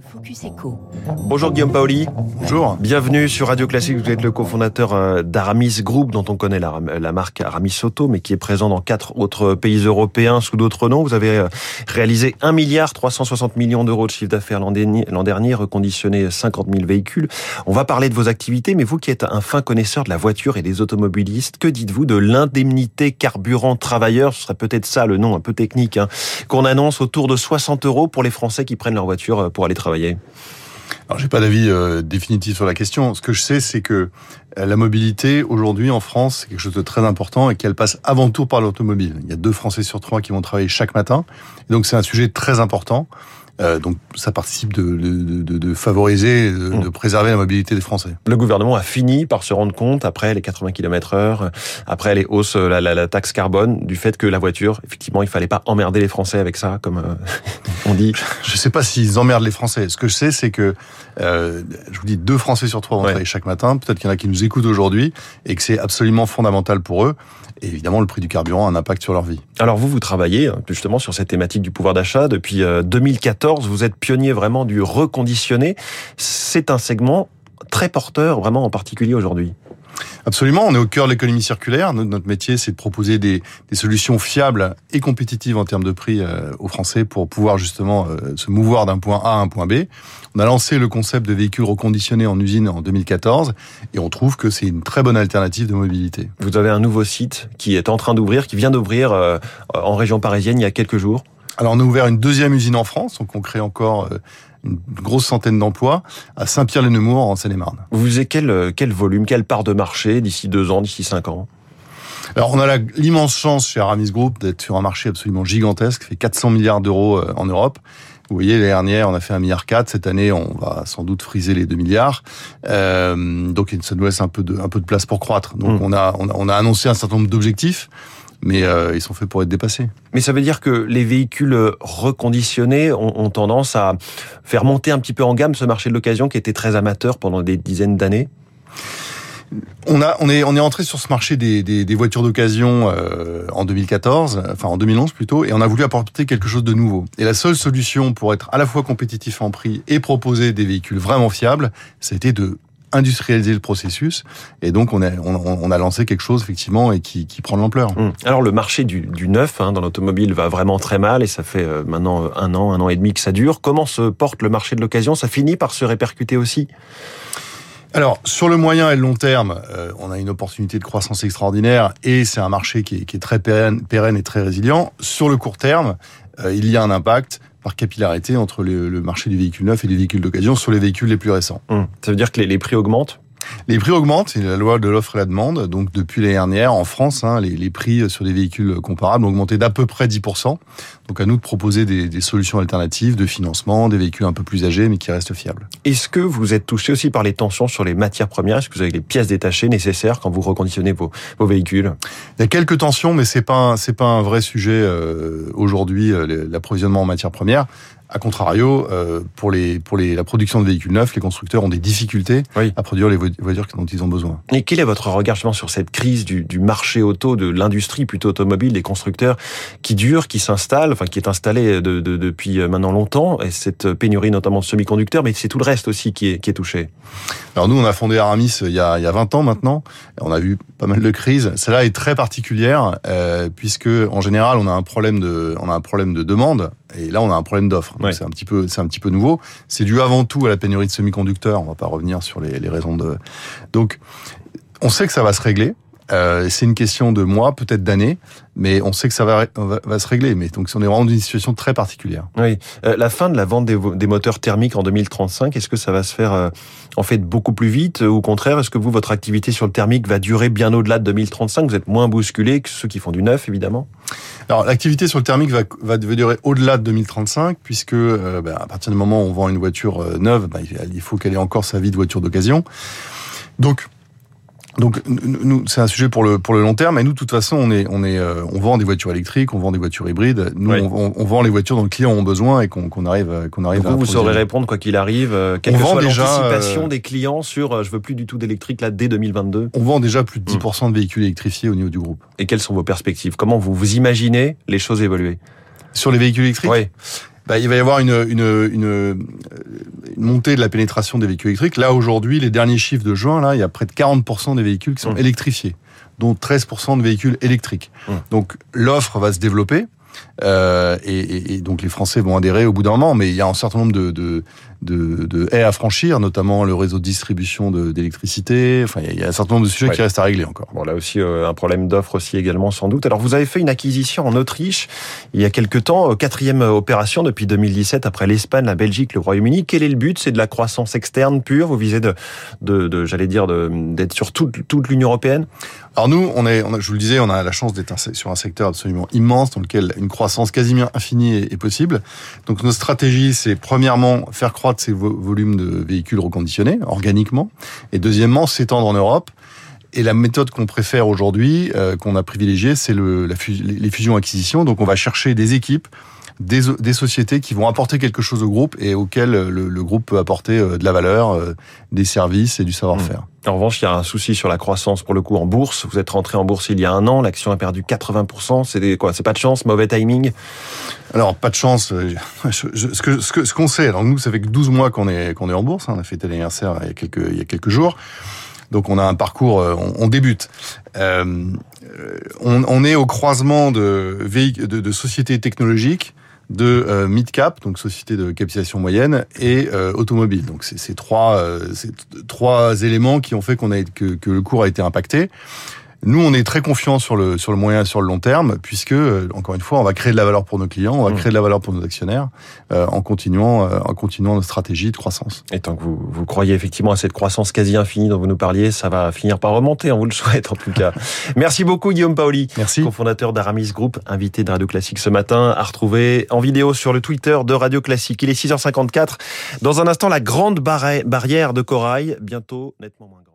Focus Echo. Bonjour Guillaume Paoli. Bonjour. Bienvenue sur Radio Classique. Vous êtes le cofondateur euh, d'Aramis Group, dont on connaît la, la, marque Aramis Auto, mais qui est présent dans quatre autres pays européens sous d'autres noms. Vous avez euh, réalisé 1 milliard 360 millions d'euros de chiffre d'affaires l'an dernier, reconditionné 50 000 véhicules. On va parler de vos activités, mais vous qui êtes un fin connaisseur de la voiture et des automobilistes, que dites-vous de l'indemnité carburant travailleur? Ce serait peut-être ça le nom un peu technique, hein, qu'on annonce autour de 60 euros pour les Français qui prennent leur voiture euh, pour aller travailler. Alors, j'ai pas d'avis euh, définitif sur la question. Ce que je sais, c'est que euh, la mobilité aujourd'hui en France, c'est quelque chose de très important et qu'elle passe avant tout par l'automobile. Il y a deux Français sur trois qui vont travailler chaque matin, et donc c'est un sujet très important. Euh, donc ça participe de, de, de, de favoriser, de, mmh. préserver la mobilité des Français. Le gouvernement a fini par se rendre compte, après les 80 km heure, après les hausses, la, la, la taxe carbone, du fait que la voiture, effectivement, il fallait pas emmerder les Français avec ça, comme euh, on dit. Je sais pas s'ils emmerdent les Français. Ce que je sais, c'est que, euh, je vous dis, deux Français sur trois vont ouais. travailler chaque matin. Peut-être qu'il y en a qui nous écoutent aujourd'hui et que c'est absolument fondamental pour eux. Et évidemment, le prix du carburant a un impact sur leur vie. Alors vous, vous travaillez justement sur cette thématique du pouvoir d'achat depuis 2014. Vous êtes pionnier vraiment du reconditionné. C'est un segment très porteur, vraiment en particulier aujourd'hui. Absolument, on est au cœur de l'économie circulaire. Notre métier, c'est de proposer des, des, solutions fiables et compétitives en termes de prix euh, aux Français pour pouvoir justement euh, se mouvoir d'un point A à un point B. On a lancé le concept de véhicules reconditionnés en usine en 2014 et on trouve que c'est une très bonne alternative de mobilité. Vous avez un nouveau site qui est en train d'ouvrir, qui vient d'ouvrir euh, en région parisienne il y a quelques jours. Alors on a ouvert une deuxième usine en France, donc on crée encore une grosse centaine d'emplois à Saint-Pierre-les-Nemours en Seine-et-Marne. Vous visez quel, quel volume, quelle part de marché d'ici deux ans, d'ici cinq ans? Alors on a l'immense chance chez Aramis Group d'être sur un marché absolument gigantesque, fait 400 milliards d'euros en Europe. Vous voyez, l'année dernière, on a fait un milliard quatre. Cette année, on va sans doute friser les 2 milliards. Euh, donc, ça nous laisse un peu de, un peu de place pour croître. Donc, mmh. on, a, on, a, on a annoncé un certain nombre d'objectifs mais euh, ils sont faits pour être dépassés. Mais ça veut dire que les véhicules reconditionnés ont, ont, tendance à faire monter un petit peu en gamme ce marché de l'occasion qui était très amateur pendant des dizaines d'années on a, on est, on est entré sur ce marché des, des, des voitures d'occasion euh, en 2014, enfin en 2011 plutôt, et on a voulu apporter quelque chose de nouveau. Et la seule solution pour être à la fois compétitif en prix et proposer des véhicules vraiment fiables, c'était de industrialiser le processus et donc on a on, on a lancé quelque chose effectivement et qui, qui prend de l'ampleur. Mmh. Alors le marché du, du neuf hein, dans l'automobile va vraiment très mal et ça fait euh, maintenant un an un an et demi que ça dure. Comment se porte le marché de l'occasion? Ça finit par se répercuter aussi? Alors, sur le moyen et le long terme, euh, on a une opportunité de croissance extraordinaire et c'est un marché qui est, qui est très pérenne, pérenne, et très résilient. Sur le court terme, euh, il y a un impact par capillarité entre le, marché du véhicule neuf et du véhicule d'occasion sur les véhicules les plus récents. Hum. Ça veut dire que les prix augmentent les prix augmentent, c'est la loi de l'offre et la demande. Donc depuis l'année dernière, en France, hein, les, les, prix sur des véhicules comparables ont augmenté d'à peu près 10%. Donc à nous de proposer des, des, solutions alternatives de financement, des véhicules un peu plus âgés mais qui restent fiables. Est-ce que vous êtes touché aussi par les tensions sur les matières premières? Est-ce que vous avez les pièces détachées nécessaires quand vous reconditionnez vos, vos véhicules? Il y a quelques tensions, mais c'est pas c'est pas un vrai sujet euh, aujourd'hui euh, l'approvisionnement en matières premières. A contrario, euh, pour les pour les la production de véhicules neufs, les constructeurs ont des difficultés oui. à produire les voitures dont ils ont besoin. Et quel est votre regard justement sur cette crise du, du marché auto, de l'industrie plutôt automobile, des constructeurs qui dure, qui s'installe, enfin qui est installée de, de, depuis maintenant longtemps, et cette pénurie notamment de semi-conducteurs, mais c'est tout le reste aussi qui est, qui est touché. Alors nous, on a fondé Aramis il y a, il y a 20 ans maintenant. On a vu pas mal de crises. Celle-là est très particulière euh, puisque en général, on a un problème de on a un problème de demande et là, on a un problème d'offre. Ouais. C'est un petit peu, c'est un petit peu nouveau. C'est dû avant tout à la pénurie de semi-conducteurs. On va pas revenir sur les, les raisons de. Donc, on sait que ça va se régler. Euh, c'est une question de mois, peut-être d'années, mais on sait que ça va, va, va, se régler. Mais donc, on est vraiment dans une situation très particulière. Oui. Euh, la fin de la vente des, des, moteurs thermiques en 2035, est-ce que ça va se faire euh, en fait beaucoup plus vite Au contraire, est-ce que vous, votre activité sur le thermique va durer bien au-delà de 2035 Vous êtes moins bousculé que ceux qui font du neuf, évidemment alors l'activité sur le thermique va, va durer au-delà de 2035 puisque bah, à partir du moment où on vend une voiture neuve, bah, il faut qu'elle ait encore sa vie de voiture d'occasion. Donc donc nous, c'est un sujet pour le pour le long terme. Et nous, de toute façon, on est on est euh, on vend des voitures électriques, on vend des voitures hybrides. Nous, oui. on, on, vend les voitures dont le client a besoin et qu'on arrive qu'on arrive. Donc à vous, vous saurez répondre quoi qu'il arrive. Euh, quelle on que vend soit déjà l'anticipation euh... des clients sur euh, je veux plus du tout d'électrique là dès 2022. On vend déjà plus de 10% mmh. de véhicules électrifiés au niveau du groupe. Et quelles sont vos perspectives? Comment vous vous imaginez les choses évoluer? Sur les véhicules électriques? Oui bah, il va y avoir une, une, une une montée de la pénétration des véhicules électriques. Là, aujourd'hui, les derniers chiffres de juin, là, il y a près de 40% des véhicules qui sont Mmh. électrifiés, dont 13% de véhicules électriques. Mmh. Donc, l'offre va se développer. Euh, et, et- et donc les Français vont adhérer au bout d'un moment, mais il y a un certain nombre de, de, de, de haies à franchir, notamment le réseau de distribution d'électricité. Enfin, il y a- il y a un certain nombre de sujets Ouais. qui restent à régler encore. Bon, là aussi, euh, un problème d'offre aussi également, sans doute. Alors, vous avez fait une acquisition en Autriche il y a quelque temps, euh, quatrième euh, opération depuis 2017, après l'Espagne, la Belgique, le Royaume-Uni. Quel est le but? C'est de la croissance externe pure? Vous visez de, de, de j'allais dire, d'être sur toute, toute l'Union européenne? Alors nous, on est, on a- je vous le disais, on a la chance d'être sur un secteur absolument immense dans lequel une croissance quasiment infinie est, est possible. Donc notre stratégie, c'est premièrement faire croître ces vo- volumes de véhicules reconditionnés organiquement, et deuxièmement s'étendre en Europe. Et la méthode qu'on préfère aujourd'hui, euh, qu'on a privilégiée, c'est le, les fusions-acquisitions. Donc on va chercher des équipes, des, des sociétés qui vont apporter quelque chose au groupe et auxquelles le, le groupe peut apporter euh, de la valeur, euh, des services et du savoir-faire. En revanche, il y a un souci sur la croissance pour le coup en bourse. Vous êtes rentré en bourse il y a un an, l'action a perdu 80%. C'est quoi C'est pas de chance, mauvais timing? Alors, pas de chance. euh, ce ce que ce qu'on sait, alors nous, ça fait que 12 mois qu'on est qu'on est en bourse. hein, on a fêté l'anniversaire il y a quelques il y a quelques jours. Donc, on a un parcours, euh, on, débute. Euh, on, est au croisement de, de, de sociétés technologiques, de euh, mid-cap, donc sociétés de capitalisation moyenne, et euh, automobile. Donc, c'est ces trois, euh, trois éléments qui ont fait qu'on a que, que le cours a été impacté. Nous, on est très confiants sur le sur le moyen et sur le long terme, puisque euh, encore une fois, on va créer de la valeur pour nos clients, on va Mmh. créer de la valeur pour nos actionnaires, euh, en continuant euh, en continuant notre stratégie de croissance. Et tant que vous, vous croyez effectivement à cette croissance quasi infinie dont vous nous parliez, ça va finir par remonter, on vous le souhaite en tout cas. Merci beaucoup Guillaume Paoli, Merci. cofondateur d'Aramis Group, invité de Radio Classique ce matin, à retrouver en vidéo sur le Twitter de Radio Classique. Il est 6h54. Dans un instant, la grande barri- barrière de corail, bientôt nettement moins grande.